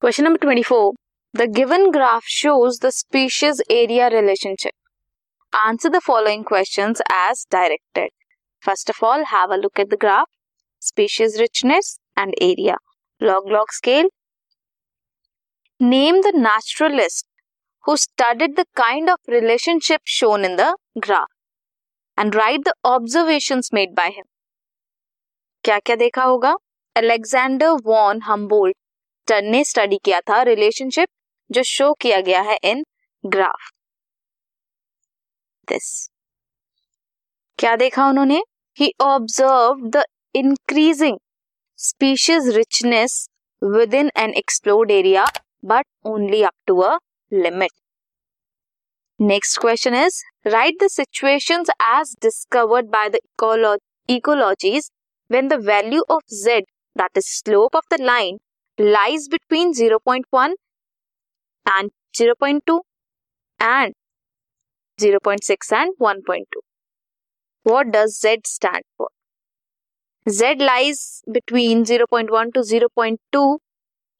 Question number 24. The given graph shows the species area relationship. Answer the following questions as directed. First of all, have a look at the graph. Species richness and area. Log log scale. Name the naturalist who studied the kind of relationship shown in the graph and write the observations made by him. क्या क्या देखा होगा Alexander von Humboldt ने study किया था relationship जो show किया गया है इन ग्राफ दिस क्या देखा उन्होंने? He observe the increasing species richness within an explored area but only up to a limit next question is write the situation as discovered by the ecologies when the value of z, that is slope of the line lies between zero point one and zero point two and zero point six and one point two what does Z stand for Z lies between zero point one to zero point two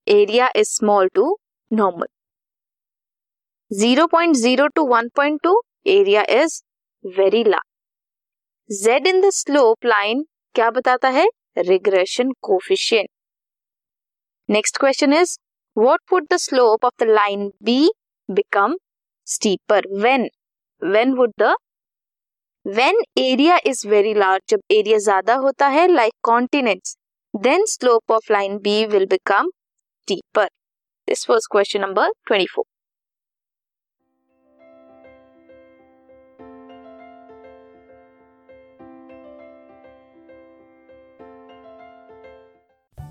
area is small to normal zero point zero to one point two area is very large Z in the slope line क्या बताता है? Regression coefficient Next question is what would the slope of the line be become steeper when when would the when area is very large जब area ज्यादा होता है like continents then slope of line B will become steeper this was question number 24